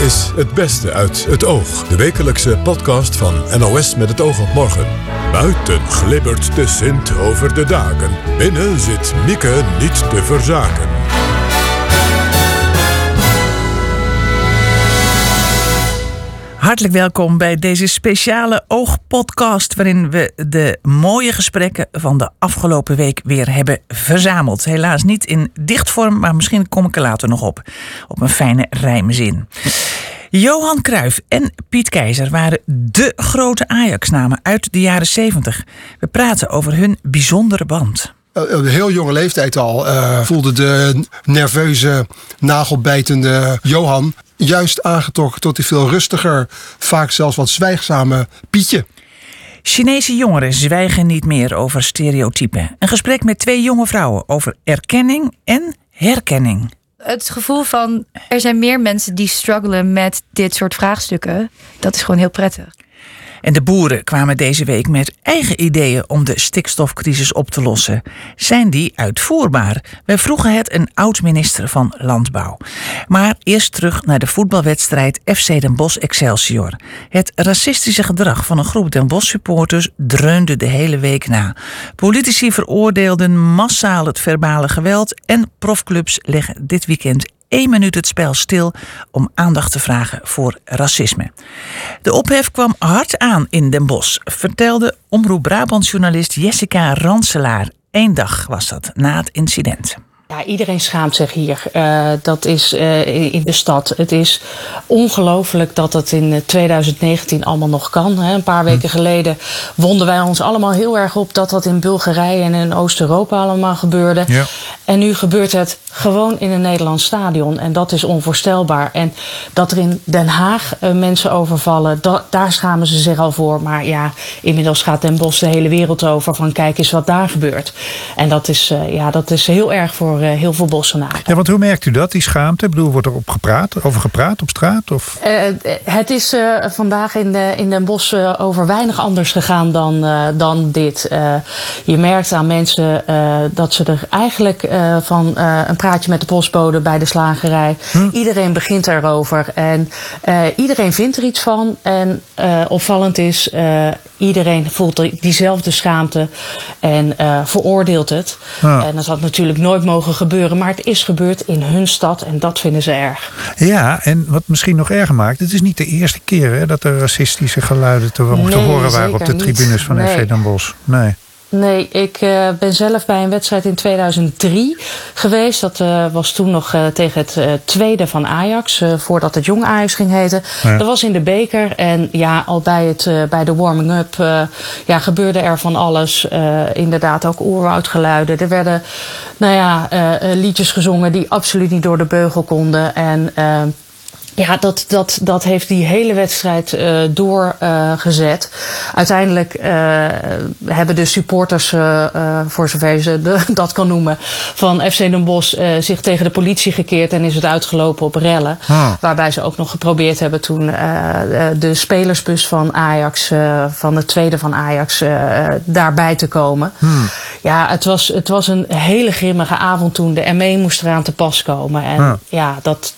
is Het Beste uit het Oog. De wekelijkse podcast van NOS met het oog op morgen. Buiten glibbert de Sint over de daken. Binnen zit Mieke niet te verzaken. Hartelijk welkom bij deze speciale oogpodcast waarin we de mooie gesprekken van de afgelopen week weer hebben verzameld. Helaas niet in dichtvorm, maar misschien kom ik er later nog op. Op een fijne rijmzin. Johan Cruijff en Piet Keizer waren de grote Ajax-namen uit de jaren 70. We praten over hun bijzondere band. Op een heel jonge leeftijd al uh, voelde de nerveuze, nagelbijtende Johan juist aangetrokken tot die veel rustiger, vaak zelfs wat zwijgzame Pietje. Chinese jongeren zwijgen niet meer over stereotypen. Een gesprek met twee jonge vrouwen over erkenning en herkenning. Het gevoel van er zijn meer mensen die struggelen met dit soort vraagstukken, dat is gewoon heel prettig. En de boeren kwamen deze week met eigen ideeën om de stikstofcrisis op te lossen. Zijn die uitvoerbaar? Wij vroegen het een oud-minister van Landbouw. Maar eerst terug naar de voetbalwedstrijd FC Den Bosch Excelsior. Het racistische gedrag van een groep Den Bosch supporters dreunde de hele week na. Politici veroordeelden massaal het verbale geweld en profclubs leggen dit weekend één minuut het spel stil om aandacht te vragen voor racisme. De ophef kwam hard aan in Den Bosch, vertelde Omroep Brabant-journalist Jessica Ranselaar. Eén dag was dat na het incident. Ja, iedereen schaamt zich hier. Uh, dat is uh, in de stad. Het is ongelooflijk dat dat in 2019 allemaal nog kan. Hè. Een paar weken hm. geleden wonden wij ons allemaal heel erg op dat dat in Bulgarije en in Oost-Europa allemaal gebeurde. Ja. En nu gebeurt het gewoon in een Nederlands stadion. En dat is onvoorstelbaar. En dat er in Den Haag uh, mensen overvallen, da daar schamen ze zich al voor. Maar ja, inmiddels gaat Den Bosch de hele wereld over van kijk eens wat daar gebeurt. En dat is, ja, dat is heel erg voor uh, heel veel Bossenaren. Ja, want hoe merkt u dat, die schaamte? Ik bedoel, wordt er op gepraat, over gepraat op straat? Of? Uh, het is vandaag in, de, in Den Bosch over weinig anders gegaan dan, dan dit. je merkt aan mensen dat ze er eigenlijk van een praatje met de postbode bij de slagerij. Hm? Iedereen begint erover en iedereen vindt er iets van. En opvallend is, iedereen voelt diezelfde schaamte en veroordeelt het. En dat had natuurlijk nooit mogen gebeuren. Maar het is gebeurd in hun stad en dat vinden ze erg. Ja, en wat misschien nog erger maakt. Het is niet de eerste keer hè, dat er racistische geluiden te, nee, te horen waren op de tribunes van nee. FC Den Bosch. Nee. Nee, ik uh, ben zelf bij een wedstrijd in 2003 geweest. Dat uh, was toen nog uh, tegen het tweede van Ajax, voordat het jong Ajax ging heten. Ja. Dat was in de beker en ja, al bij, het, bij de warming-up ja, gebeurde er van alles. inderdaad ook oerwoudgeluiden. Er werden nou ja, liedjes gezongen die absoluut niet door de beugel konden. En ja, dat, dat, dat heeft die hele wedstrijd uh, doorgezet. Uh, Uiteindelijk uh, hebben de supporters, voor zover je ze de, dat kan noemen, van FC Den Bosch zich tegen de politie gekeerd en is het uitgelopen op rellen. Ah. Waarbij ze ook nog geprobeerd hebben toen de spelersbus van Ajax, van de tweede van Ajax, daarbij te komen. Hmm. Ja, het was, het was een hele grimmige avond toen. De ME moest eraan te pas komen. En ah. ja, dat,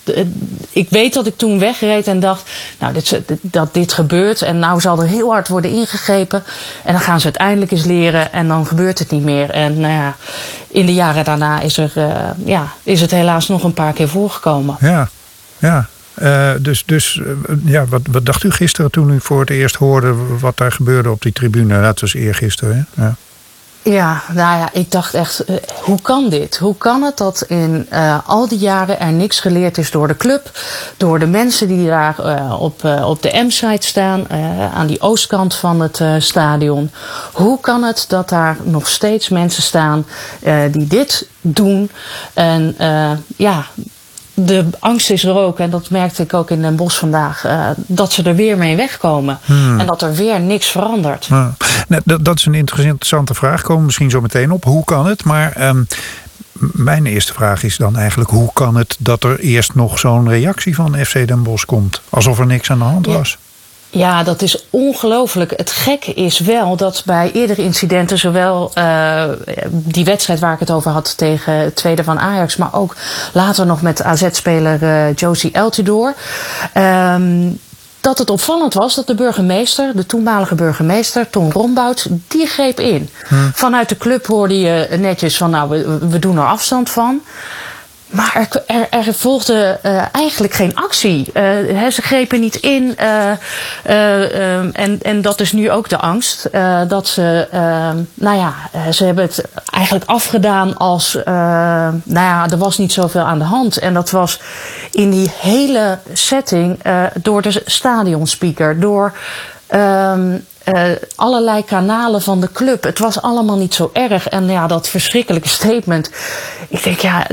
ik weet dat ik toen wegreed en dacht, nou, dit, dat dit gebeurt. En nou zal er heel hard worden ingegrepen. En dan gaan ze uiteindelijk eens leren en dan gebeurt het niet meer. En nou ja, in de jaren daarna is, er, uh, ja, is het helaas nog een paar keer voorgekomen. Ja, ja. Uh, dus dus uh, ja, wat, wat dacht u gisteren toen u voor het eerst hoorde wat daar gebeurde op die tribune? Dat was eergisteren, hè? Ja. Ja, nou ja, ik dacht echt, uh, hoe kan dit? Hoe kan het dat in uh, al die jaren er niks geleerd is door de club, door de mensen die daar uh, op, op de M-site staan, aan die oostkant van het stadion? Hoe kan het dat daar nog steeds mensen staan die dit doen? En ja, de angst is er ook, en dat merkte ik ook in Den Bosch vandaag, uh, dat ze er weer mee wegkomen. Hmm. En dat er weer niks verandert. Hmm. dat, dat, is een interessante vraag, komen misschien zo meteen op. Hoe kan het? Maar um, mijn eerste vraag is dan eigenlijk: hoe kan het dat er eerst nog zo'n reactie van FC Den Bosch komt? Alsof er niks aan de hand was. Ja, dat is ongelooflijk. Het gekke is wel dat bij eerdere incidenten, zowel uh, die wedstrijd waar ik het over had tegen het tweede van Ajax, maar ook later nog met AZ-speler uh, Josie Eltidoor. Um, dat het opvallend was dat de burgemeester, de toenmalige burgemeester, Ton Rombout, die greep in. Hmm. Vanuit de club hoorde je netjes van, nou, we, we doen er afstand van. Maar er, er, volgde uh, eigenlijk geen actie. Uh, ze grepen niet in. Uh, en, en dat is nu ook de angst. dat ze, ehm, nou ja, ze hebben het eigenlijk afgedaan als, nou ja, er was niet zoveel aan de hand. En dat was in die hele setting door de stadionspeaker, door. Uh, allerlei kanalen van de club. Het was allemaal niet zo erg. En ja, dat verschrikkelijke statement. Ik denk, ja,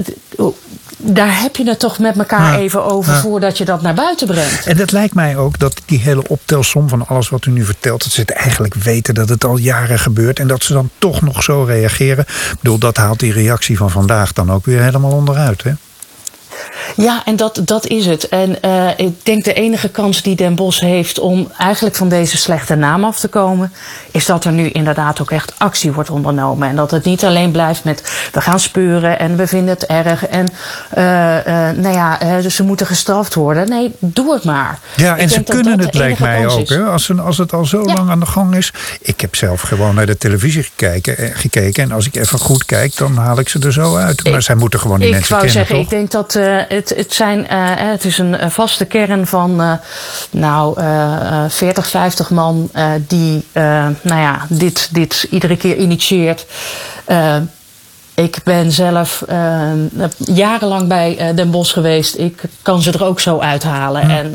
daar heb je het toch met elkaar even over voordat je dat naar buiten brengt. En het lijkt mij ook dat die hele optelsom van alles wat u nu vertelt, dat ze het eigenlijk weten dat het al jaren gebeurt en dat ze dan toch nog zo reageren. Ik bedoel, dat haalt die reactie van vandaag dan ook weer helemaal onderuit. Hè? Ja, en dat, dat is het. En uh, ik denk de enige kans die Den Bos heeft om eigenlijk van deze slechte naam af te komen, is dat er nu inderdaad ook echt actie wordt ondernomen. En dat het niet alleen blijft met we gaan speuren en we vinden het erg en uh, uh, nou ja, dus ze moeten gestraft worden. Nee, doe het maar. Ja, en ze kunnen het, lijkt mij ook. Hè? Als, ze, als het al zo lang aan de gang is. Ik heb zelf gewoon naar de televisie gekeken, gekeken. En als ik even goed kijk, dan haal ik ze er zo uit. Maar zij moeten gewoon die mensen kennen. Ik wou zeggen, ik denk dat het, het, zijn, uh, het is een vaste kern van uh, nou, uh, 40, 50 man die nou ja, dit, dit iedere keer initieert. Ik ben zelf jarenlang bij Den Bosch geweest. Ik kan ze er ook zo uithalen. En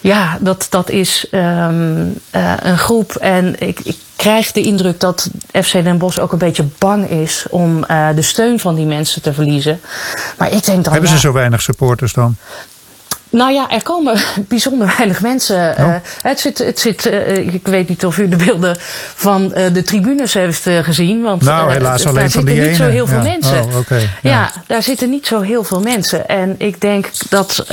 ja, dat, dat is um, een groep. En ik, ik krijg de indruk dat FC Den Bosch ook een beetje bang is om de steun van die mensen te verliezen. Maar ik denk dat. Hebben ze zo weinig supporters dan? Nou ja, er komen bijzonder weinig mensen. Oh. Uh, het zit, het zit uh, ik weet niet of u de beelden van uh, de tribunes heeft gezien. Want nou, helaas alleen daar van zitten die niet ene. zo heel veel ja. mensen. Oh, okay. ja. ja. daar zitten niet zo heel veel mensen. En ik denk dat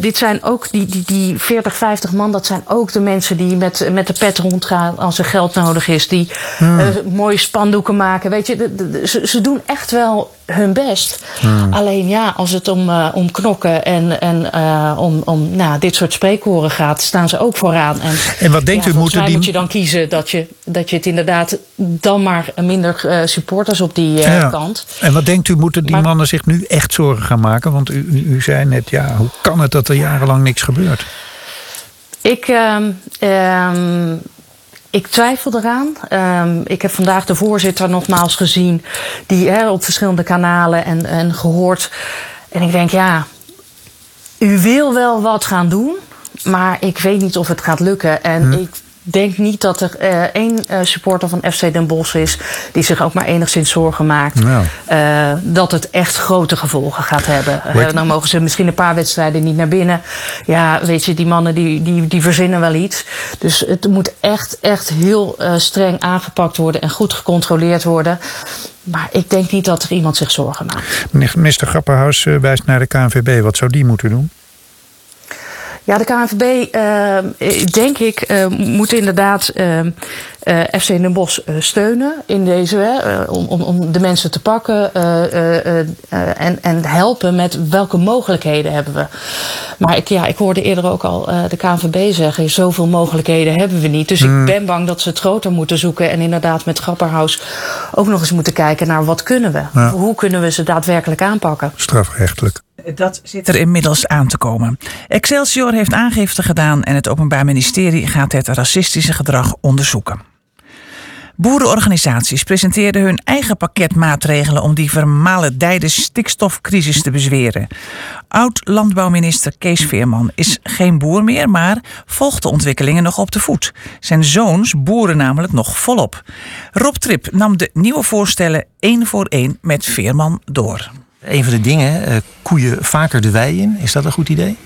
dit zijn ook die, die, die 40, 50 man, dat zijn ook de mensen die met, met de pet rondgaan als er geld nodig is. Die hmm. mooie spandoeken maken. Weet je, de, de, ze, ze doen echt wel hun best. Hmm. Alleen ja, als het om, uh, om knokken en, en uh, om, om nou, dit soort spreekhoren gaat, staan ze ook vooraan. En, en wat denkt ja, u, moeten die... moet je dan kiezen dat je, dat je het inderdaad dan maar minder uh, supporters op die ja. kant. En wat denkt u, moeten die maar, mannen zich nu echt zorgen gaan maken? Want u, u, u zei net, ja, hoe kan het dat er jarenlang niks gebeurt? Ik... Um, um, ik twijfel eraan. Um, ik heb vandaag de voorzitter nogmaals gezien, die hè, op verschillende kanalen en, en gehoord. En ik denk, ja, u wil wel wat gaan doen, maar ik weet niet of het gaat lukken. En hm. ik denk niet dat er uh, één uh, supporter van FC Den Bosch is die zich ook maar enigszins zorgen maakt nou. uh, dat het echt grote gevolgen gaat hebben. Uh, dan mogen ze misschien een paar wedstrijden niet naar binnen. Ja, weet je, die mannen die, die, die verzinnen wel iets. Dus het moet echt, echt heel streng aangepakt worden en goed gecontroleerd worden. Maar ik denk niet dat er iemand zich zorgen maakt. Minister Grapperhaus wijst naar de KNVB. Wat zou die moeten doen? Ja, de KNVB, uh, denk ik, uh, moet inderdaad uh, FC Den Bosch steunen in deze, om, om, om de mensen te pakken en, en helpen met welke mogelijkheden hebben we. Maar ik, ja, ik hoorde eerder ook al de KNVB zeggen, zoveel mogelijkheden hebben we niet. Dus hmm. ik ben bang dat ze het groter moeten zoeken en inderdaad met Grapperhaus ook nog eens moeten kijken naar wat kunnen we. Ja. Hoe kunnen we ze daadwerkelijk aanpakken? Strafrechtelijk. Dat zit er inmiddels aan te komen. Excelsior heeft aangifte gedaan en het Openbaar Ministerie gaat het racistische gedrag onderzoeken. Boerenorganisaties presenteerden hun eigen pakket maatregelen om die vermalendijde stikstofcrisis te bezweren. Oud-landbouwminister Kees Veerman is geen boer meer, maar volgt de ontwikkelingen nog op de voet. Zijn zoons boeren namelijk nog volop. Rob Trip nam de nieuwe voorstellen één voor één met Veerman door. Een van de dingen, uh, koeien vaker de wei in. Is dat een goed idee?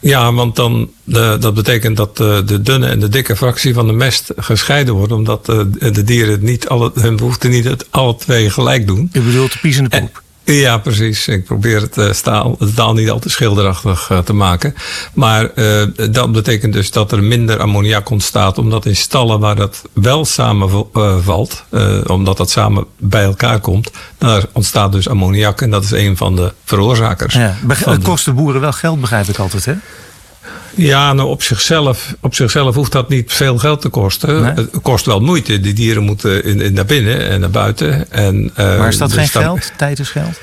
Ja, want dan, de, dat betekent dat de, de dunne en de dikke fractie van de mest gescheiden worden. Omdat de, de dieren niet alle, hun behoeften niet het alle twee gelijk doen. U bedoelt de pies en de poep? Ja, precies. Ik probeer het, uh, staal, het taal niet al te schilderachtig uh, te maken. Maar uh, dat betekent dus dat er minder ammoniak ontstaat, omdat in stallen waar dat wel samenvalt, omdat dat samen bij elkaar komt, daar ontstaat dus ammoniak en dat is een van de veroorzakers. Ja, het kost de boeren wel geld, begrijp ik altijd, hè? Ja, nou op zichzelf, op zichzelf hoeft dat niet veel geld te kosten. Nee. Het kost wel moeite. Die dieren moeten in, in naar binnen en naar buiten. En, uh, maar is dat dus geen geld? Tijd is geld?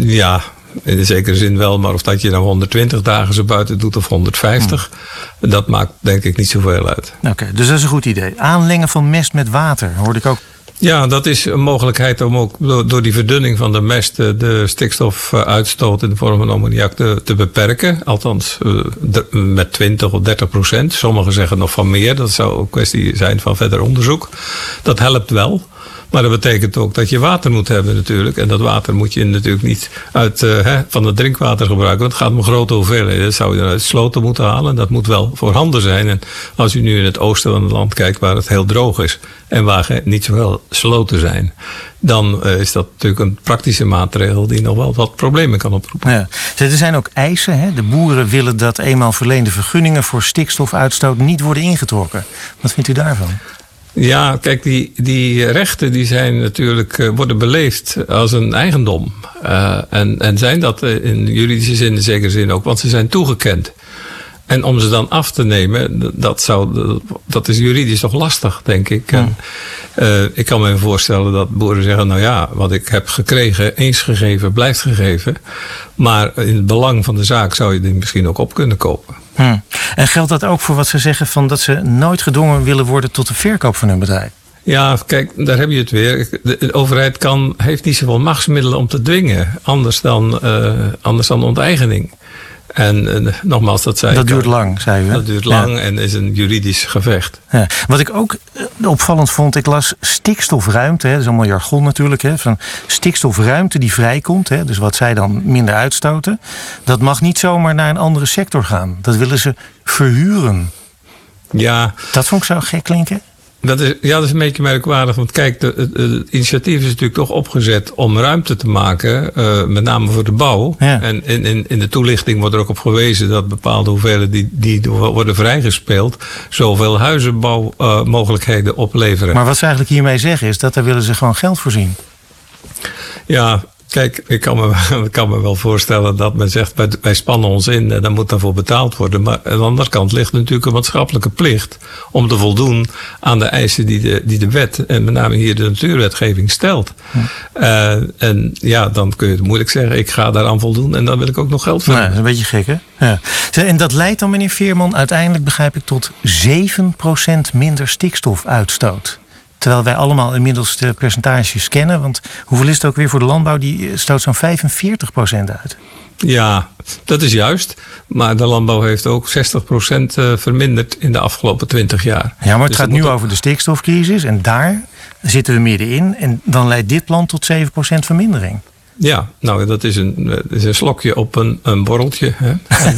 Ja, in zekere zin wel. Maar of dat je nou 120 dagen zo buiten doet of 150, hmm. dat maakt denk ik niet zoveel uit. Oké, dus dat is een goed idee. Aanlengen van mest met water, hoorde ik ook. Ja, dat is een mogelijkheid om ook door die verdunning van de mest de stikstofuitstoot in de vorm van ammoniak te, te beperken. Althans, met 20 of 30 procent. Sommigen zeggen nog van meer. Dat zou een kwestie zijn van verder onderzoek. Dat helpt wel. Maar dat betekent ook dat je water moet hebben natuurlijk. En dat water moet je natuurlijk niet uit, uh, hè, van het drinkwater gebruiken. Want het gaat om grote hoeveelheden. Dat zou je uit sloten moeten halen. En dat moet wel voorhanden zijn. En als u nu in het oosten van het land kijkt waar het heel droog is. En waar niet zoveel sloten zijn. Dan uh, is dat natuurlijk een praktische maatregel die nog wel wat problemen kan oproepen. Ja. Er zijn ook eisen. Hè? De boeren willen dat eenmaal verleende vergunningen voor stikstofuitstoot niet worden ingetrokken. Wat vindt u daarvan? Ja, kijk, die, die rechten die zijn natuurlijk, uh, worden beleefd als een eigendom. Uh, en, en zijn dat in juridische zin, in zekere zin ook, want ze zijn toegekend. En om ze dan af te nemen, dat, zou, dat is juridisch toch lastig, denk ik. Ja. En, uh, ik kan me voorstellen dat boeren zeggen: Nou ja, wat ik heb gekregen, eens gegeven, blijft gegeven. Maar in het belang van de zaak zou je die misschien ook op kunnen kopen. Hm. En geldt dat ook voor wat ze zeggen van dat ze nooit gedwongen willen worden tot de verkoop van hun bedrijf? Ja, kijk, daar heb je het weer. De overheid kan, heeft niet zoveel machtsmiddelen om te dwingen, anders dan, uh, anders dan onteigening. En uh, nogmaals, dat zei Dat duurt al. lang, zei u. Hè? Dat duurt lang ja. en is een juridisch gevecht. Ja. Wat ik ook opvallend vond, ik las stikstofruimte. Hè, dat is allemaal jargon natuurlijk. Hè, van stikstofruimte die vrijkomt, hè, dus wat zij dan minder uitstoten. Dat mag niet zomaar naar een andere sector gaan. Dat willen ze verhuren. Ja. Dat vond ik zo gek klinken. Dat is, ja, dat is een beetje merkwaardig. Want kijk, de, het, het initiatief is natuurlijk toch opgezet om ruimte te maken. Uh, met name voor de bouw. Ja. En in, in, in de toelichting wordt er ook op gewezen dat bepaalde hoeveelheden die, die worden vrijgespeeld. zoveel huizenbouwmogelijkheden uh, opleveren. Maar wat ze eigenlijk hiermee zeggen is dat daar willen ze gewoon geld voor zien. Ja, Kijk, ik kan, me, ik kan me wel voorstellen dat men zegt, wij, wij spannen ons in en dan moet daarvoor betaald worden. Maar aan de andere kant ligt natuurlijk een maatschappelijke plicht om te voldoen aan de eisen die de, die de wet, en met name hier de natuurwetgeving, stelt. Uh, en ja, dan kun je het moeilijk zeggen, ik ga daaraan voldoen en dan wil ik ook nog geld voor. Nou, dat is een beetje gek, hè? Ja. En dat leidt dan, meneer Veerman, uiteindelijk begrijp ik tot 7% minder stikstofuitstoot. Terwijl wij allemaal inmiddels de percentages kennen. Want hoeveel is het ook weer voor de landbouw? Die stoot zo'n 45% uit. Ja, dat is juist. Maar de landbouw heeft ook 60% verminderd in de afgelopen 20 jaar. Ja, maar het dus gaat nu over de stikstofcrisis. En daar zitten we middenin. En dan leidt dit plan tot 7% vermindering. Ja, nou, dat is een, is een slokje op een, een borreltje. Hè? En,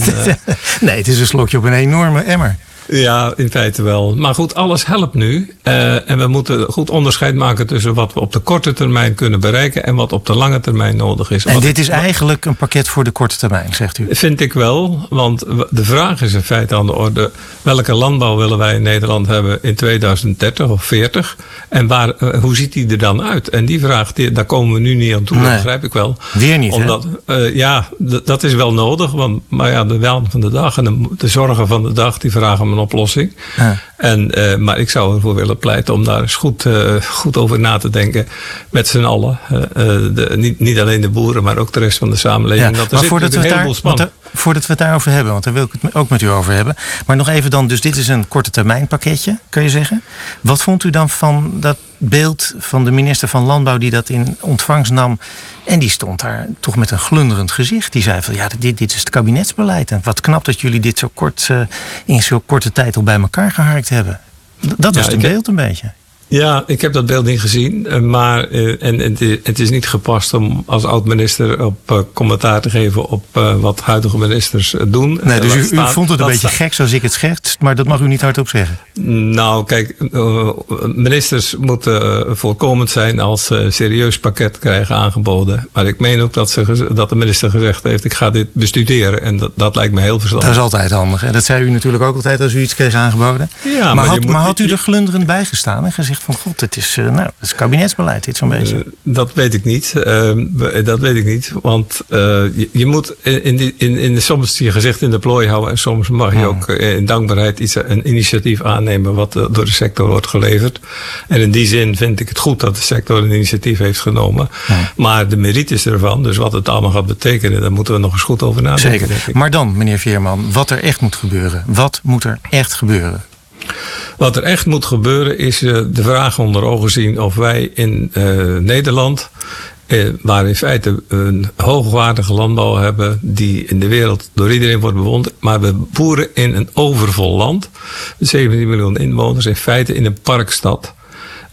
nee, het is een slokje op een enorme emmer. Ja, in feite wel. Maar goed, alles helpt nu. Uh, en we moeten goed onderscheid maken tussen wat we op de korte termijn kunnen bereiken en wat op de lange termijn nodig is. En wat dit is eigenlijk een pakket voor de korte termijn, zegt u? Vind ik wel, want de vraag is in feite aan de orde: welke landbouw willen wij in Nederland hebben in 2030 of 40? En waar, uh, hoe ziet die er dan uit? En die vraag, die, daar komen we nu niet aan toe, nee. dat begrijp ik wel. Weer niet, Omdat, uh, ja, dat is wel nodig, want maar ja, de waan van de dag en de, de zorgen van de dag, die vragen om een oplossing. Ja. En, uh, maar ik zou ervoor willen pleiten om daar eens goed, uh, goed over na te denken. Met z'n allen. Uh, de, niet, niet alleen de boeren, maar ook de rest van de samenleving. Ja, dat er maar voordat we, daar, want voordat we het daarover hebben, want daar wil ik het ook met u over hebben. Maar nog even dan, dus dit is een korte termijn pakketje, kun je zeggen. Wat vond u dan van dat beeld van de minister van Landbouw die dat in ontvangst nam? En die stond daar toch met een glunderend gezicht. Die zei van ja, dit, dit is het kabinetsbeleid. En wat knap dat jullie dit zo kort, uh, in zo'n korte tijd al bij elkaar geharkt hebben. Dat was ja, het beeld een beetje. Ja, ik heb dat beeld niet gezien. eh, Maar eh, en, en het is- niet gepast om als oud-minister op eh, commentaar te geven op wat huidige ministers doen. Nee, dus u, u vond het een beetje gek zoals ik het schets, maar dat mag u niet hardop zeggen. Nou, kijk, ministers moeten voorkomend zijn als ze een serieus pakket krijgen aangeboden. Maar ik meen ook dat, ze, dat de minister gezegd heeft: ik ga dit bestuderen. En dat, dat lijkt me heel verstandig. Dat is altijd handig. En dat zei u natuurlijk ook altijd als u iets kreeg aangeboden. Ja, maar, maar had, moet- maar had u er glunderend bij gestaan en gezegd van god, het is, eh, nou, het is kabinetsbeleid dit zo'n beetje. Eh, dat weet ik niet. Eh, we- dat weet ik niet. Want eh, je, je moet in, die- in, in, soms je gezicht in de plooi houden. En soms mag je ook eh, in dankbaarheid iets, een initiatief aannemen. wat eh, door de sector wordt geleverd. En in die zin vind ik het goed dat de sector een initiatief heeft genomen. Maar de merites ervan, dus wat het allemaal gaat betekenen. daar moeten we nog eens goed over nadenken. Zeker. Maar dan, meneer Veerman, wat er echt moet gebeuren. Wat moet er echt gebeuren? Wat er echt moet gebeuren is eh, de vraag onder ogen zien of wij in eh, Nederland, eh, waar in feite een hoogwaardige landbouw hebben die in de wereld door iedereen wordt bewonderd, maar we boeren in een overvol land, 17 miljoen inwoners, in feite in een parkstad.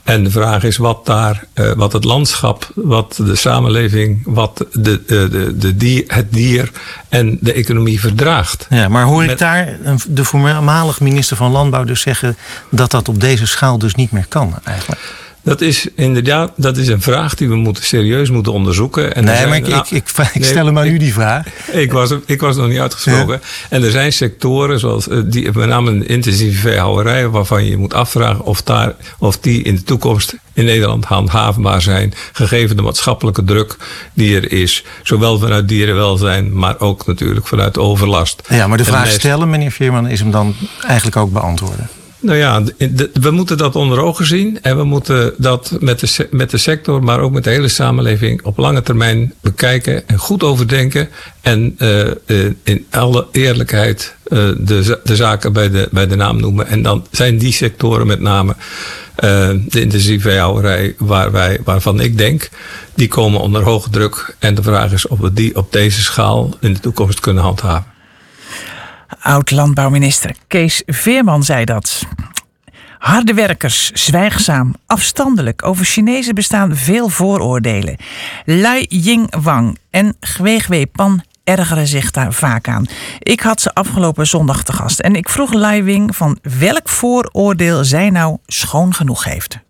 En de vraag is wat daar, eh, wat het landschap, wat de samenleving, wat de, de, de, de dier, het dier en de economie verdraagt. Ja, maar hoor ik daar de voormalig minister van Landbouw dus zeggen dat dat op deze schaal dus niet meer kan eigenlijk? Dat is inderdaad dat is een vraag die we moeten, serieus moeten onderzoeken. En nee, maar ik, ik, Nee, stel hem aan u die vraag. Ik was, ik was nog niet uitgesproken. En er zijn sectoren, zoals eh, die, met name de intensieve veehouderij, waarvan je moet afvragen of, daar, of die in de toekomst in Nederland handhaafbaar zijn, gegeven de maatschappelijke druk die er is. Zowel vanuit dierenwelzijn, maar ook natuurlijk vanuit overlast. Ja, maar de vraag meest- stellen, meneer Veerman, is hem dan eigenlijk ook beantwoorden. Nou ja, we moeten dat onder ogen zien. En we moeten dat met de, met de sector, maar ook met de hele samenleving op lange termijn bekijken en goed overdenken. En eh, eh, in alle eerlijkheid eh, de, de zaken bij de, bij de naam noemen. En dan zijn die sectoren met name de intensieve veehouderij, waar wij, waarvan ik denk, die komen onder hoge druk. En de vraag is of we die op deze schaal in de toekomst kunnen handhaven. Oud-landbouwminister Kees Veerman zei dat. Harde werkers, zwijgzaam, afstandelijk. Over Chinezen bestaan veel vooroordelen. Lai Ying Wang en Gwee Pan ergeren zich daar vaak aan. Ik had ze afgelopen zondag te gast en ik vroeg Lai Wing van welk vooroordeel zij nou schoon genoeg heeft.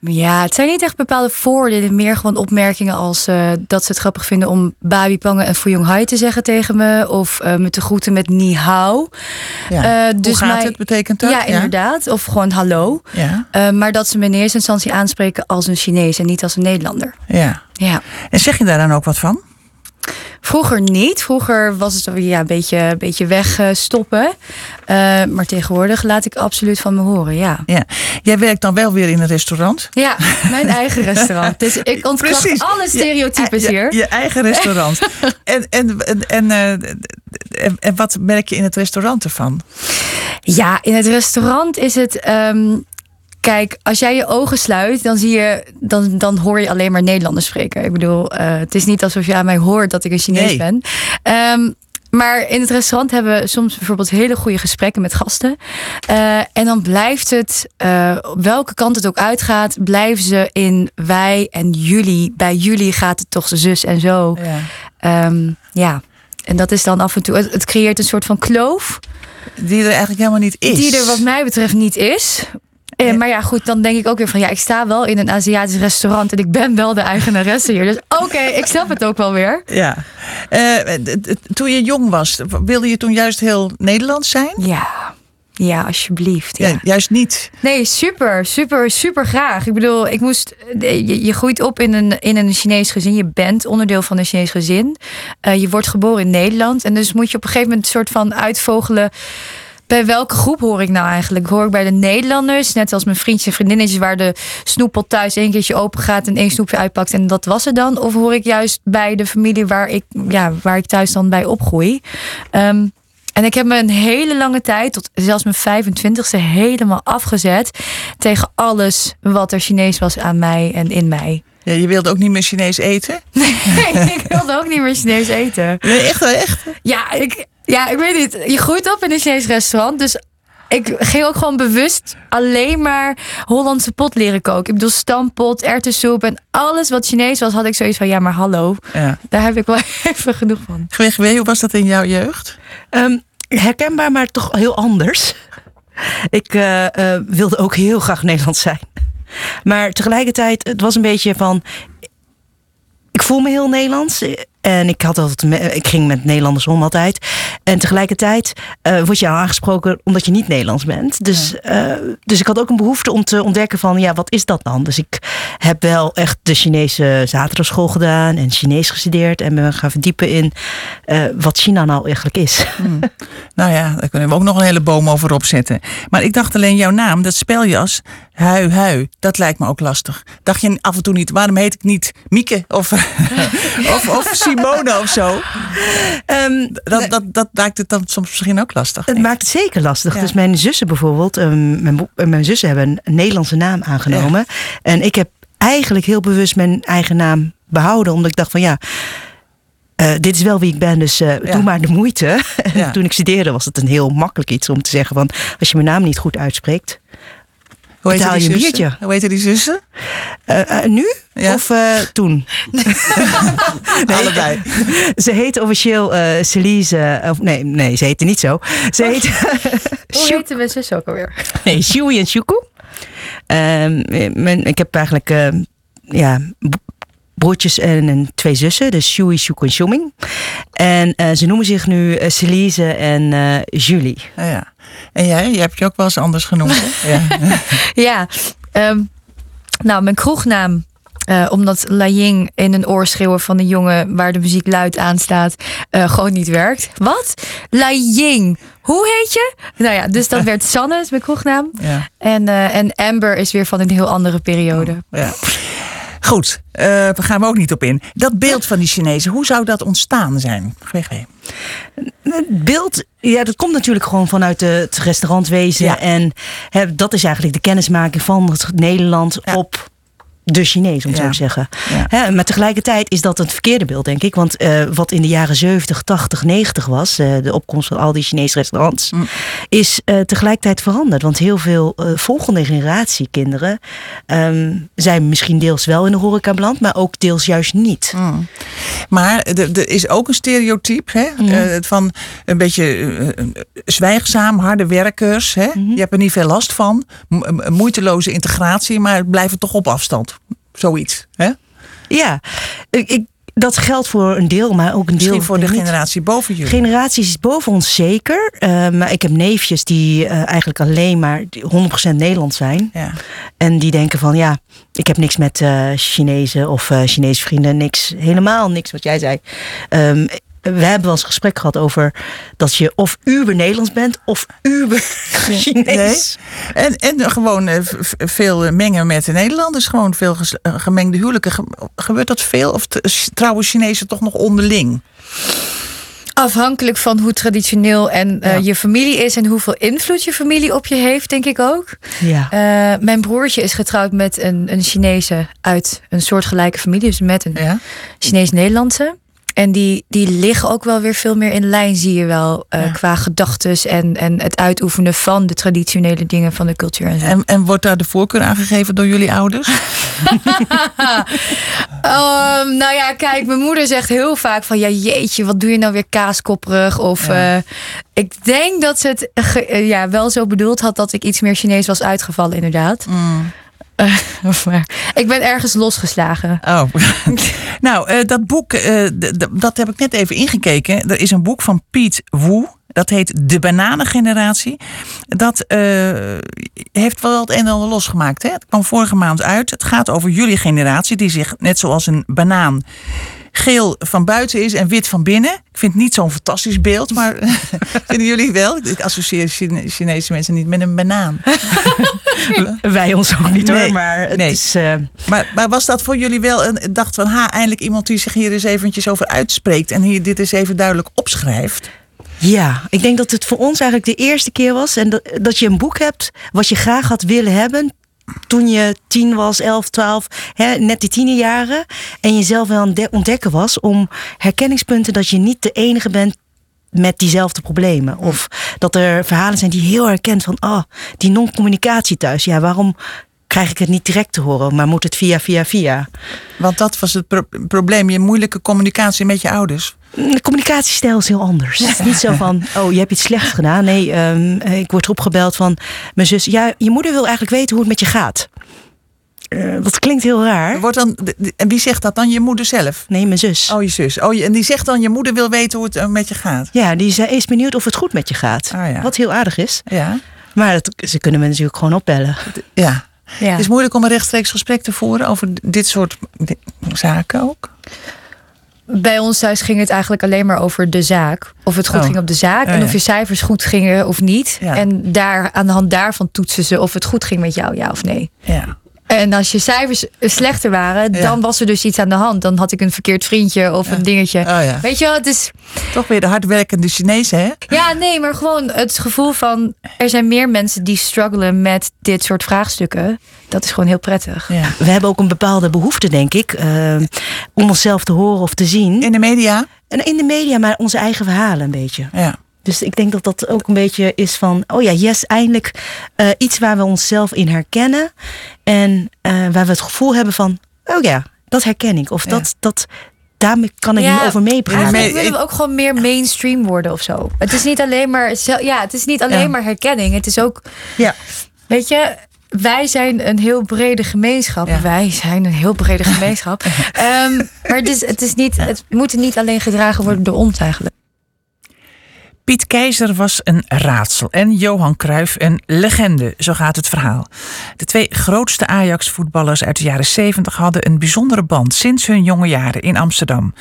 Ja, het zijn niet echt bepaalde voordelen, meer gewoon opmerkingen als eh, dat ze het grappig vinden om Babi Pangen en Fuyong Hai te zeggen tegen me. Of eh, me te groeten met ni hao. Ja. Eh, Hoe gaat mij- het? Betekent dat? Ja, inderdaad. Of gewoon hallo. Ja, maar dat ze me in eerste instantie aanspreken als een Chinees en niet als een Nederlander. ja. Ja. En zeg je daar dan ook wat van? Vroeger niet. Vroeger was het ja, een beetje, beetje wegstoppen. Eh, maar tegenwoordig laat ik absoluut van me horen, ja. Ja. Jij werkt dan wel weer in een restaurant? Ja, mijn eigen restaurant. Dus ik ontkracht Precies. alle stereotypes je, hier. Je eigen restaurant. en, en, en, en, eh, en, en wat merk je in het restaurant ervan? Ja, in het restaurant is het. ehm, kijk, als jij je ogen sluit, dan zie je, dan, dan hoor je alleen maar Nederlanders spreken. Ik bedoel, eh, het is niet alsof je aan mij hoort dat ik een Chinees Nee. ben. Ehm, maar in het restaurant hebben we soms bijvoorbeeld hele goede gesprekken met gasten. Eh, en dan blijft het, eh, op welke kant het ook uitgaat, blijven ze in wij en jullie. Bij jullie gaat het toch zus en zo. Ja. Ehm, ja. En dat is dan af en toe. Het, het creëert een soort van kloof. Die er eigenlijk helemaal niet is. Die er wat mij betreft niet is. Eh, maar ja, goed, dan denk ik ook weer van ja, ik sta wel in een Aziatisch restaurant en ik ben wel de eigenaresse hier. Dus oké, ik snap het ook wel weer. Ja. Eh, toen je jong was, wilde je toen juist heel Nederlands zijn? Ja, ja, alsjeblieft. Ja. Ja, juist niet. Nee, super, super, super graag. Ik bedoel, ik moest. Je, je groeit op in een, in een Chinees gezin. Je bent onderdeel van een Chinees gezin. Eh, je wordt geboren in Nederland. En dus moet je op een gegeven moment een soort van uitvogelen. Bij welke groep hoor ik nou eigenlijk? Hoor ik bij de Nederlanders, net als mijn vriendjes en vriendinnetjes, waar de snoeppot thuis één keertje open gaat en één snoepje uitpakt en dat was het dan? Of hoor ik juist bij de familie waar ik, ja, waar ik thuis dan bij opgroei? Ehm, en ik heb me een hele lange tijd, tot zelfs mijn 25ste, helemaal afgezet tegen alles wat er Chinees was aan mij en in mij. Ja, je wilde ook niet meer Chinees eten? Nee, ik wilde ook niet meer Chinees eten. Nee, echt, echt. Ja, ik, ja, ik weet niet. Je groeit op in een Chinees restaurant. Dus ik ging ook gewoon bewust alleen maar Hollandse pot leren koken. Ik bedoel, stampot, erwtensoep en alles wat Chinees was, had ik zoiets van, ja, maar hallo. Ja. Daar heb ik wel even genoeg van. Gwee, hoe was dat in jouw jeugd? Ehm, herkenbaar, maar toch heel anders. Ik eh, eh, wilde ook heel graag Nederlands zijn. Maar tegelijkertijd, het was een beetje van. Ik voel me heel Nederlands. En ik, had altijd, ik ging met Nederlanders om altijd. En tegelijkertijd eh, word je aangesproken omdat je niet Nederlands bent. Dus, eh, dus ik had ook een behoefte om te ontdekken van, ja, wat is dat dan? Dus ik heb wel echt de Chinese zaterdagschool gedaan en Chinees gestudeerd. En me gaan verdiepen in eh, wat China nou eigenlijk is. Nou ja, daar kunnen we ook nog een hele boom over opzetten. Maar ik dacht alleen jouw naam, dat speljas, hui hui, dat lijkt me ook lastig. Dacht je af en toe niet, waarom heet ik niet Mieke of, of, of Simone of zo? Ehm, Dat, dat, dat lijkt het dan soms misschien ook lastig. Het maakt het zeker lastig. Ja. Dus mijn zussen bijvoorbeeld, ehm, mijn, eh, mijn zussen hebben een Nederlandse naam aangenomen. En ik heb eigenlijk heel bewust mijn eigen naam behouden. Omdat ik dacht van ja, eh, dit is wel wie ik ben, dus eh, Ja. doe maar de moeite. Ja. toen ik studeerde was het een heel makkelijk iets om te zeggen van... als je mijn naam niet goed uitspreekt, Hoe heet je een zussen? biertje. Hoe heet die zussen? Eh, eh, nu Ja. of eh, toen? Allebei. Ze heet officieel eh Celise, of nee, nee, ze heette niet zo. Ze heet Hoe heette mijn zus ook alweer? Nee, Shui en Shuku. Ehm, mijn, ik heb eigenlijk eh, ja, broertjes en, en twee zussen. Dus Shui, Shuku en Shuming. En eh, ze noemen zich nu eh, Celise en eh, Julie. Ja, ja. En jij, je hebt je ook wel eens anders genoemd. hè? ja. Ja, ehm, nou, mijn kroegnaam. omdat La Ying in een oor schreeuwen van een jongen waar de muziek luid aan staat, gewoon niet werkt. Wat? La Ying. Hoe heet je? Nou ja, dus dat werd Sanne, is mijn kroegnaam. Ja. En, en Amber is weer van een heel andere periode. Ja. Goed, eh daar gaan we ook niet op in. Dat beeld van die Chinezen, hoe zou dat ontstaan zijn? Gwee, gwee. Het beeld, ja, dat komt natuurlijk gewoon vanuit het restaurantwezen. Ja. En dat is eigenlijk de kennismaking van het Nederland Ja. op de Chinees, om het Ja. zo te zeggen. Ja. Maar tegelijkertijd is dat het verkeerde beeld, denk ik. Want eh, wat in de jaren 70, 80, 90 was, eh, de opkomst van al die Chinese restaurants, Mm. is eh, tegelijkertijd veranderd. Want heel veel volgende generatie kinderen ehm, zijn misschien deels wel in de horeca beland, maar ook deels juist niet. Mm. Maar er is ook een stereotype hè? Mhm. van een beetje zwijgzaam, harde werkers. Hè? Mhm. Je hebt er niet veel last van. M- moeiteloze integratie, maar blijven toch op afstand. Zoiets. Hè? Ja, ik, dat geldt voor een deel, maar ook een deel voor de niet. generatie boven jullie. Generaties boven ons zeker. eh, maar ik heb neefjes die eh, eigenlijk alleen maar 100% Nederlands zijn. Ja. En die denken van ja, ik heb niks met eh Chinezen of Chinese vrienden. Niks, helemaal niks wat jij zei. Ehm, we hebben wel eens een gesprek gehad over dat je of uber Nederlands bent of uber Chinees. Nee. En, en gewoon eh, veel eh, mengen met de Nederlanders. Gewoon veel eh, gemengde huwelijken. Ge- Gebeurt dat veel? Of trouwen Chinezen toch nog onderling? Afhankelijk van hoe traditioneel en je familie is en hoeveel invloed je familie op je heeft, denk ik ook. Ja. Eh, mijn broertje is getrouwd met een, een Chinese uit een soortgelijke familie, dus met een Ja? Chinees-Nederlandse. En die, die liggen ook wel weer veel meer in lijn, zie je wel, eh, Ja. qua gedachtes en, en het uitoefenen van de traditionele dingen van de cultuur en zo. En, en wordt daar de voorkeur aan gegeven door jullie ouders? Ehm, nou ja, kijk, mijn moeder zegt heel vaak van... ja, jeetje, wat doe je nou weer kaaskopperig? Of Ja. eh, ik denk dat ze het ja, wel zo bedoeld had... dat ik iets meer Chinees was uitgevallen, inderdaad. Mm. maar ik ben ergens losgeslagen. Oh. nou, eh, dat boek, eh, dat heb ik net even ingekeken. Er is een boek van Piet Wu. Dat heet De Bananengeneratie. Dat eh, heeft wel het een en ander losgemaakt. Hè? Het kwam vorige maand uit. Het gaat over jullie generatie, die zich net zoals een banaan geel van buiten is en wit van binnen. Ik vind het niet zo'n fantastisch beeld, maar vinden jullie wel? Ik associeer Chine- Chinese mensen niet met een banaan. Wij ons ook niet Nee. hoor, maar het Nee. is... eh, Maar, maar was dat voor jullie wel een dacht van ha, eindelijk iemand die zich hier eens eventjes over uitspreekt en hier dit eens even duidelijk opschrijft? Ja, ik denk dat het voor ons eigenlijk de eerste keer was. En dat, dat je een boek hebt wat je graag had willen hebben. Toen je tien was, elf, twaalf, hè, net die tienerjaren. En jezelf wel aan het ontdekken was om herkenningspunten dat je niet de enige bent met diezelfde problemen. Of dat er verhalen zijn die heel herkend van, oh, die non-communicatie thuis. Ja, waarom krijg ik het niet direct te horen, maar moet het via, via, via? Want dat was het pro- probleem, je moeilijke communicatie met je ouders. De communicatiestijl is heel anders. Het is niet zo van, oh, je hebt iets slechts gedaan. Nee, ehm, ik word erop gebeld van mijn zus. Ja, je moeder wil eigenlijk weten hoe het met je gaat. Eh, dat klinkt heel raar. Wordt dan, en wie zegt dat dan? Je moeder zelf? Nee, mijn zus. Oh, je zus. Oh, je- en die zegt dan, je moeder wil weten hoe het eh, met je gaat. Ja, die is benieuwd of het goed met je gaat. Ah, ja. Wat heel aardig is. Ja. Maar dat, ze kunnen me natuurlijk gewoon opbellen. Ja. Ja. Het is moeilijk om een rechtstreeks gesprek te voeren over dit soort zaken ook. Bij ons thuis ging het eigenlijk alleen maar over de zaak. Of het goed Oh. ging op de zaak. Ja, en of je cijfers goed gingen of niet. Ja. En daar, aan de hand daarvan toetsen ze of het goed ging met jou, ja of nee. Ja. En als je cijfers slechter waren, Ja. dan was er dus iets aan de hand. Dan had ik een verkeerd vriendje of een dingetje. Oh ja. Weet je wel, het is... Toch weer de hardwerkende Chinezen, hè? Ja, nee, maar gewoon het gevoel van... er zijn meer mensen die struggelen met dit soort vraagstukken. Dat is gewoon heel prettig. Ja. We hebben ook een bepaalde behoefte, denk ik, eh, om onszelf te horen of te zien. In de media? En in de media, maar onze eigen verhalen een beetje. Ja. Dus ik denk dat dat ook een beetje is van, oh ja, yes, eindelijk eh, iets waar we onszelf in herkennen. En eh, waar we het gevoel hebben van, oh ja, dat herken ik. Of Ja. dat, dat, daarmee kan ik nu over meepraten. Eigenlijk willen we ook gewoon meer mainstream worden of zo. Het is niet alleen maar, ja, het is niet alleen Ja. maar herkenning. Het is ook, Ja. weet je, wij zijn een heel brede gemeenschap. Ja. Wij zijn een heel brede gemeenschap. Ehm, maar het, is, het, is niet, het moet niet alleen gedragen worden door ons eigenlijk. Piet Keizer was een raadsel en Johan Cruijff een legende, zo gaat het verhaal. De twee grootste Ajax-voetballers uit de jaren 70 hadden een bijzondere band sinds hun jonge jaren in Amsterdam.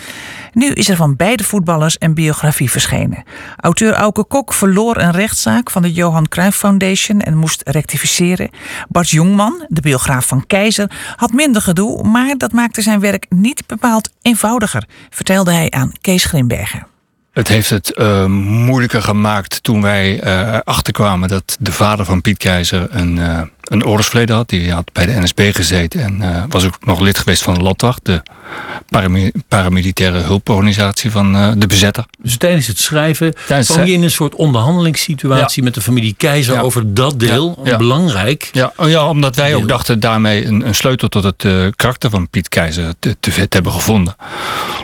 Nu is er van beide voetballers een biografie verschenen. Auteur Auke Kok verloor een rechtszaak van de Johan Cruijff Foundation en moest rectificeren. Bart Jongman, de biograaf van Keizer, had minder gedoe, maar dat maakte zijn werk niet bepaald eenvoudiger, vertelde hij aan Kees Grimbergen. Het heeft het eh, moeilijker gemaakt toen wij eh achterkwamen dat de vader van Piet Keizer een, eh een oorlogsverleden had. Die had bij de NSB gezeten en eh, was ook nog lid geweest van de Landwacht, de parami- paramilitaire hulporganisatie van eh, de bezetter. Dus tijdens het schrijven Tijdens kwam je in een soort onderhandelingssituatie met de familie Keizer Ja. over dat deel. Ja. Belangrijk. Ja, oh ja, omdat wij Deel. ook dachten daarmee een, een sleutel tot het eh, karakter van Piet Keizer te, te, te hebben gevonden.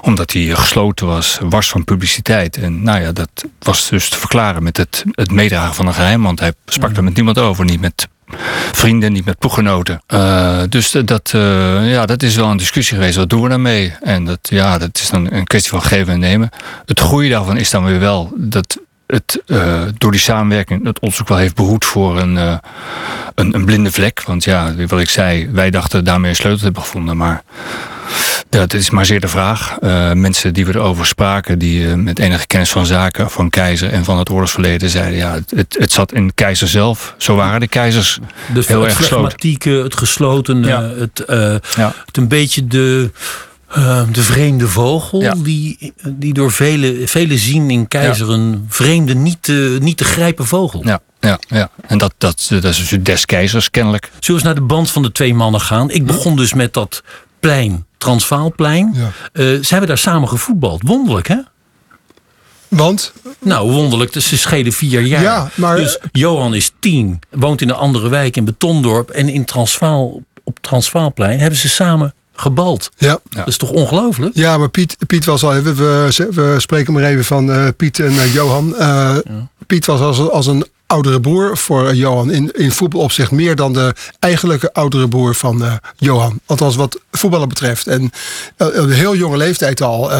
Omdat hij gesloten was, wars van publiciteit. En nou ja, dat was dus te verklaren met het, het meedragen van een geheim. Want hij sprak er met niemand over, niet met vrienden, niet met ploeggenoten. Eh, dus dat, eh, ja, dat is wel een discussie geweest. Wat doen we daarmee? En dat, ja, dat is dan een kwestie van geven en nemen. Het goede daarvan is dan weer wel dat het eh, door die samenwerking het ook wel heeft behoed voor een, een, een blinde vlek. Want ja, wat ik zei, wij dachten daarmee een sleutel te hebben gevonden. Maar dat is maar zeer de vraag. Eh, mensen die we erover spraken, die eh, met enige kennis van zaken, van keizer en van het oorlogsverleden, zeiden ja, het, het zat in keizer zelf. Zo waren de keizers Dus heel het erg gesloten. het geslotene, Ja. het, eh, Ja. het een beetje de, de vreemde vogel. Ja. Die, die door velen vele zien in keizer een vreemde, niet te, niet te grijpen vogel. Ja, ja, ja. En dat, dat, dat is dus des keizers kennelijk. Zullen we eens naar de band van de twee mannen gaan? Ik begon dus met dat plein, Transvaalplein. Ja. Eh, ze hebben daar samen gevoetbald. Wonderlijk, hè? Want Nou, wonderlijk. Dus ze schelen vier jaar. Ja, maar- Dus Johan is tien, woont in een andere wijk in Betondorp. En in Transvaal, op Transvaalplein hebben ze samen gebald. ja, Dat is toch ongelooflijk? Ja, maar Piet, Piet was al. We, we, we spreken maar even van eh, Piet en eh, Johan. Eh, Piet was als, als een oudere broer voor eh, Johan. In, in voetbalopzicht meer dan de eigenlijke oudere broer van eh, Johan. Althans, wat voetballen betreft. En eh, op een heel jonge leeftijd al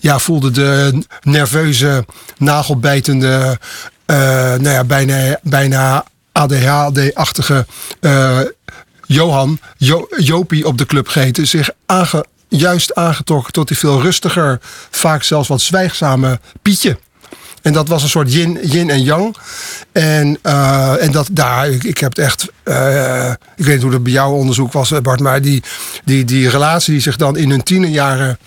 ja, voelde de nerveuze, nagelbijtende. nou ja, bijna, bijna ADHD-achtige. Johan, jo Jopie op de club geheten, zich aange, juist aangetrokken tot die veel rustiger, vaak zelfs wat zwijgzame Pietje. En dat was een soort yin, yin en yang. En, eh, en dat daar, ik, ik heb het echt, eh, ik weet niet hoe dat bij jouw onderzoek was, eh, Bart, maar die, die, die relatie die zich dan in hun tienerjaren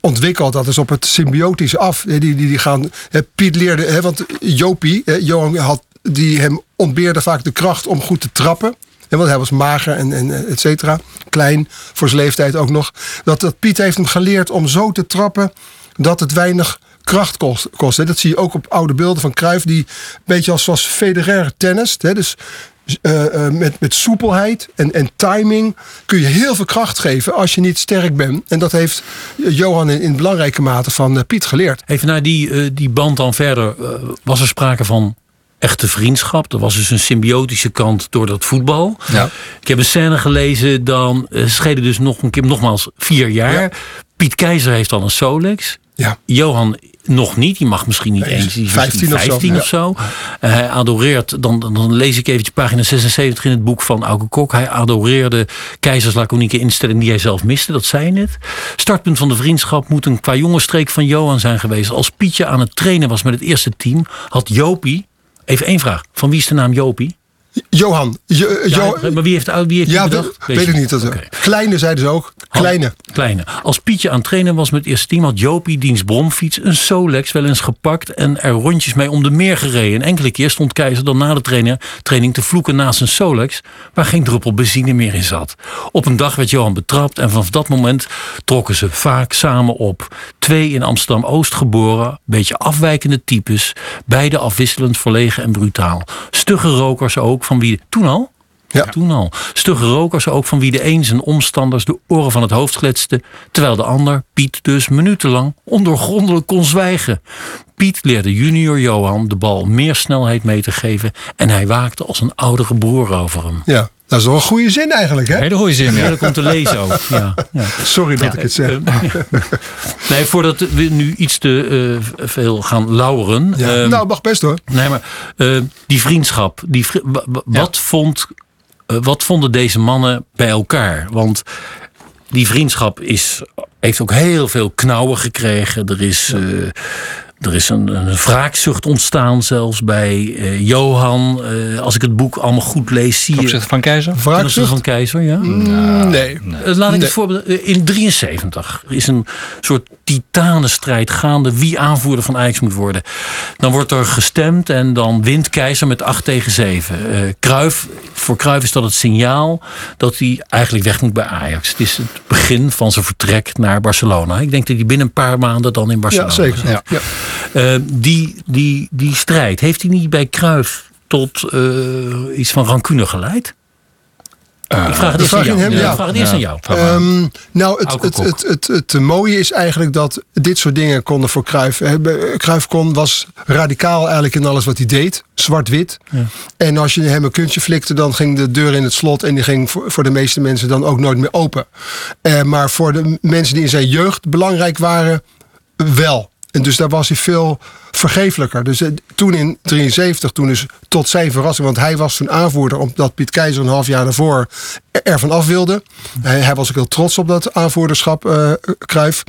ontwikkelt, dat is op het symbiotische af. Die, die, die gaan, hè, Piet leerde, hè, want Jopie, hè, Johan had, die hem ontbeerde vaak de kracht om goed te trappen. En want hij was mager en, en et cetera. Klein voor zijn leeftijd ook nog. Dat, dat Piet heeft hem geleerd om zo te trappen dat het weinig kracht kost. kost hè. Dat zie je ook op oude beelden van Cruijff. Die een beetje als, zoals Federer tennist. Hè. Dus eh, eh, met, met soepelheid en, en timing kun je heel veel kracht geven als je niet sterk bent. En dat heeft Johan in, in belangrijke mate van eh, Piet geleerd. Even naar die, die band dan verder. was er sprake van echte vriendschap? Er was dus een symbiotische kant door dat voetbal. Ja. Ik heb een scène gelezen, dan scheden dus nog een keer, nogmaals, vier jaar. Piet Keizer heeft al een Solex. Ja. Johan nog niet, die mag misschien niet Nee, eens. Die is 15 of zo. 15 of zo. Eh, hij adoreert, dan, dan, lees ik eventjes pagina 76 in het boek van Auke Kok. Hij adoreerde Keizers laconieke instelling die hij zelf miste, dat zei je net. Startpunt van de vriendschap moet een qua jongenstreek van Johan zijn geweest. Als Pietje aan het trainen was met het eerste team, had Jopie... Even één vraag, van wie is de naam Jopie? Johan. Jo, Jo- Ja, maar wie heeft, wie heeft ja, bedacht? weet, weet ik niet. Dat. Kleine zeiden ze ook. Kleine. Kleine. Als Pietje aan het trainen was met het eerste team... had Jopie diens bromfiets een Solex wel eens gepakt... en er rondjes mee om de meer gereden. En enkele keer stond Keizer dan na de trainer, training te vloeken naast een Solex... waar geen druppel benzine meer in zat. Op een dag werd Johan betrapt en vanaf dat moment trokken ze vaak samen op. Twee in Amsterdam-Oost geboren, beetje afwijkende types... beide afwisselend verlegen en brutaal. Stugge rokers ook, van wie... Toen al? Ja. Toen al. Stugge rokers ook van wie de een zijn omstanders de oren van het hoofd gletste, terwijl de ander, Piet dus, minutenlang ondoorgrondelijk kon zwijgen. Piet leerde junior Johan de bal meer snelheid mee te geven en hij waakte als een oudere broer over hem. Ja, dat is wel een goede zin eigenlijk, hè? Hele goede zin, ja. Heerlijk om te lezen ook. Ja, ja. Sorry dat ik het zeg. Nee, voordat we nu iets te eh, veel gaan lauweren. Ja. ehm, nou, mag best hoor. Nee, maar eh, die vriendschap, die, vri- wat, vond, eh, wat vonden deze mannen bij elkaar? Want die vriendschap is, heeft ook heel veel knauwen gekregen. Er is, eh, er is een, een wraakzucht ontstaan zelfs bij eh, Johan. Eh, als ik het boek allemaal goed lees, zie Ten je... opzichte van Keizer? Wraakzucht? van Keizer, ja. Mm, nee. Eh, Laat ik Nee. het voorbeeld. In 73 er is een soort titanenstrijd gaande wie aanvoerder van Ajax moet worden. Dan wordt er gestemd en dan wint Keizer met 8 tegen 7. Eh Cruijff, voor Cruijff is dat het signaal dat hij eigenlijk weg moet bij Ajax. Het is het begin van zijn vertrek naar Barcelona. Ik denk dat hij binnen een paar maanden dan in Barcelona Ja, zeker. Ja. Eh, die, die, die strijd, heeft hij niet bij Cruijff tot eh, iets van rancune geleid? ik vraag het de eerst aan vraag jou. hem, Ja, ja. ik vraag het eerst aan jou. Ehm, nou, het, het, het, het, het, mooie is eigenlijk dat dit soort dingen konden voor Cruijff. Cruijff kon, was radicaal eigenlijk in alles wat hij deed. Zwart-wit. En als je hem een kuntje flikte, dan ging de deur in het slot. En die ging voor, voor de meeste mensen dan ook nooit meer open. Eh, maar voor de mensen die in zijn jeugd belangrijk waren, wel. En dus daar was hij veel vergeeflijker. Dus eh, toen in 73, toen is tot zijn verrassing, want hij was toen aanvoerder, omdat Piet Keizer een half jaar daarvoor er- ervan af wilde. Hij, hij was ook heel trots op dat aanvoerderschap, Cruijff.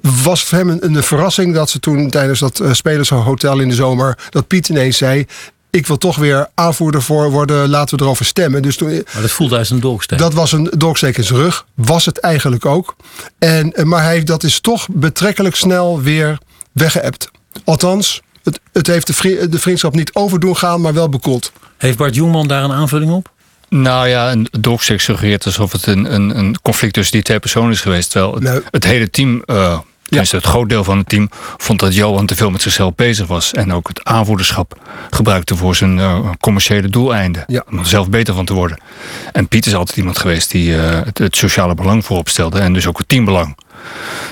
Was voor hem een, een verrassing dat ze toen tijdens dat eh, spelershotel in de zomer, dat Piet ineens zei. Ik wil toch weer aanvoerder voor worden, laten we erover stemmen. Dus toen, Maar dat voelde als een dolksteek. dat was een dolksteek in zijn rug. Was het eigenlijk ook. En, eh, maar hij, dat is toch betrekkelijk snel weer weggeëpt. Althans, het, het heeft de, vri- de vriendschap niet overdoen gaan, maar wel bekoeld. Heeft Bart Jongman daar een aanvulling op? Nou ja, een dolksteek suggereert alsof het een, een, een conflict tussen die twee personen is geweest. Terwijl het, Nee. het hele team, eh tenminste het groot deel van het team, vond dat Johan te veel met zichzelf bezig was. En ook het aanvoerderschap gebruikte voor zijn eh, commerciële doeleinden. Ja. Om er zelf beter van te worden. En Piet is altijd iemand geweest die eh, het, het sociale belang voorop stelde. En dus ook het teambelang.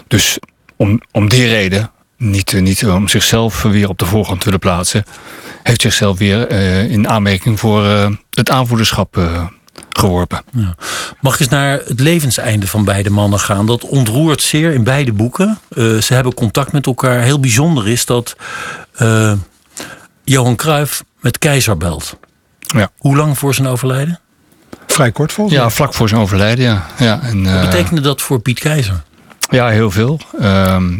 Dus om, om die reden, niet, eh, niet om zichzelf weer op de voorgrond te willen plaatsen, heeft zichzelf weer in aanmerking voor het aanvoerderschap geworpen. Ja. Mag ik eens naar het levenseinde van beide mannen gaan? Dat ontroert zeer in beide boeken. Eh, ze hebben contact met elkaar. Heel bijzonder is dat eh, Johan Cruijff met Keizer belt. Ja. Hoe lang voor zijn overlijden? Vrij kort volgens mij. Ja, vlak voor zijn overlijden, ja. ja en, Wat eh, betekende dat voor Piet Keizer? Ja, heel veel. Ehm,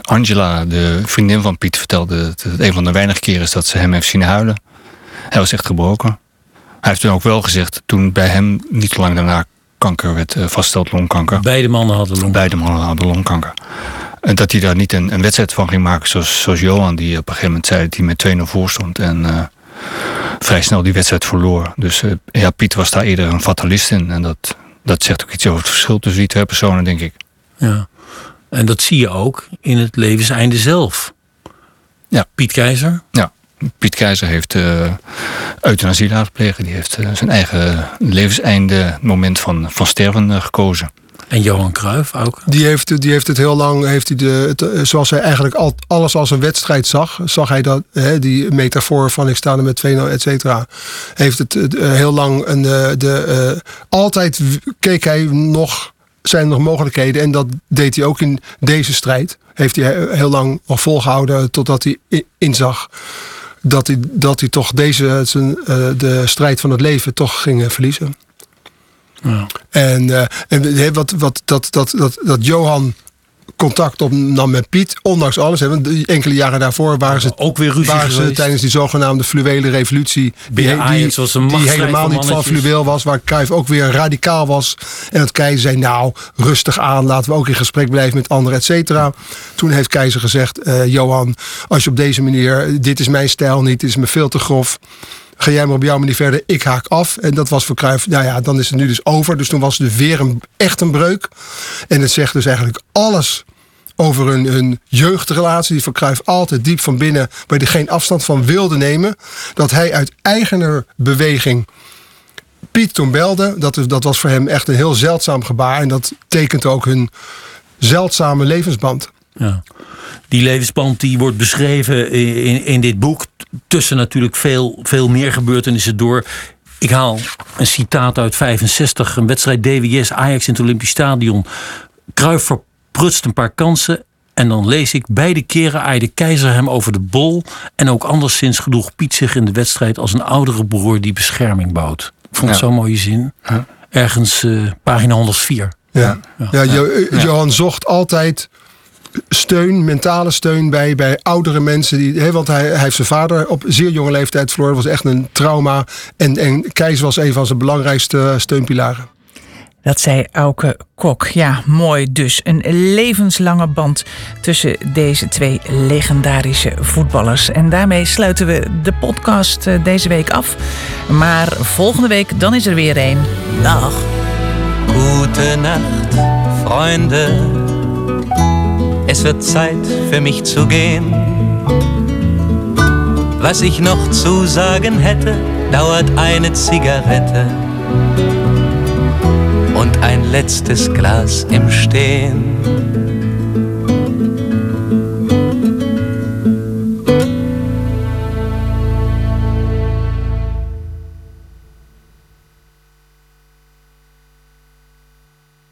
Angela, de vriendin van Piet, vertelde dat het een van de weinige keren is dat ze hem heeft zien huilen. Hij was echt gebroken. Hij heeft toen ook wel gezegd, toen bij hem niet lang daarna kanker werd eh, vastgesteld, longkanker. Beide mannen hadden longkanker. Beide mannen hadden longkanker. En dat hij daar niet een, een wedstrijd van ging maken zoals, zoals Johan, die op een gegeven moment zei dat hij met 2-0 voor stond. En eh, vrij snel die wedstrijd verloor. Dus eh, ja, Piet was daar eerder een fatalist in. En dat, dat zegt ook iets over het verschil tussen die twee personen, denk ik. Ja. En dat zie je ook in het levenseinde zelf. Ja. Piet Keizer? Ja. Piet Keizer heeft uh, euthanasie laten plegen. Die heeft uh, zijn eigen levenseinde moment van, van sterven uh, gekozen. En Johan Cruijff ook? Die heeft, die heeft het heel lang, heeft hij de, het, zoals hij eigenlijk al, alles als een wedstrijd zag, zag hij dat, hè, die metafoor van ik sta er met 2-0, et cetera. Heeft het heel lang, een, de, de, altijd keek hij nog, zijn er nog mogelijkheden en dat deed hij ook in deze strijd. Heeft hij heel lang nog volgehouden totdat hij inzag dat hij, dat hij toch deze, zijn, de strijd van het leven toch ging verliezen. Ja. En, en wat, wat, dat, dat, dat, dat Johan contact opnam met Piet, ondanks alles. Hè, want enkele jaren daarvoor waren ze, ook weer ruzie waren ze tijdens die zogenaamde fluwele revolutie. Die, die, die helemaal niet van fluweel was, waar Cruijff ook weer radicaal was. En het Keizer zei, nou, rustig aan, laten we ook in gesprek blijven met anderen, et cetera. Toen heeft Keizer gezegd, uh, Johan, als je op deze manier, dit is mijn stijl niet, dit is me veel te grof ga jij maar op jouw manier verder, ik haak af. En dat was voor Cruijff, nou ja, dan is het nu dus over. Dus toen was het weer een, echt een breuk. En het zegt dus eigenlijk alles over hun, hun jeugdrelatie, die voor Cruijff altijd diep van binnen, waar hij geen afstand van wilde nemen. Dat hij uit eigener beweging Piet toen belde, dat, dat was voor hem echt een heel zeldzaam gebaar. En dat tekent ook hun zeldzame levensband. Ja. Die levensband die wordt beschreven in, in dit boek. Tussen natuurlijk veel, veel meer gebeurtenissen door. Ik haal een citaat uit 65. Een wedstrijd DWS Ajax in het Olympisch Stadion. Kruif verprutst een paar kansen. En dan lees ik, beide keren aaide keizer hem over de bol. En ook anderszins gedroeg Piet zich in de wedstrijd als een oudere broer die bescherming bouwt. Ik vond het Ja. zo'n mooie zin. Ergens eh, pagina 104. Ja, ja. Jo- Johan zocht altijd steun, mentale steun bij, bij oudere mensen. Die, hè, want hij, hij heeft zijn vader op zeer jonge leeftijd verloren. Dat was echt een trauma. En, en Kees was een van zijn belangrijkste steunpilaren. Dat zei Auke Kok. Ja, mooi dus. Een levenslange band tussen deze twee legendarische voetballers. En daarmee sluiten we de podcast eh, deze week af. Maar volgende week, dan is er weer een. Dag. Gute Nacht, Freunde. Es wird Zeit für mich zu gehen. Was ich noch zu sagen hätte, dauert eine Zigarette und ein letztes Glas im Stehen.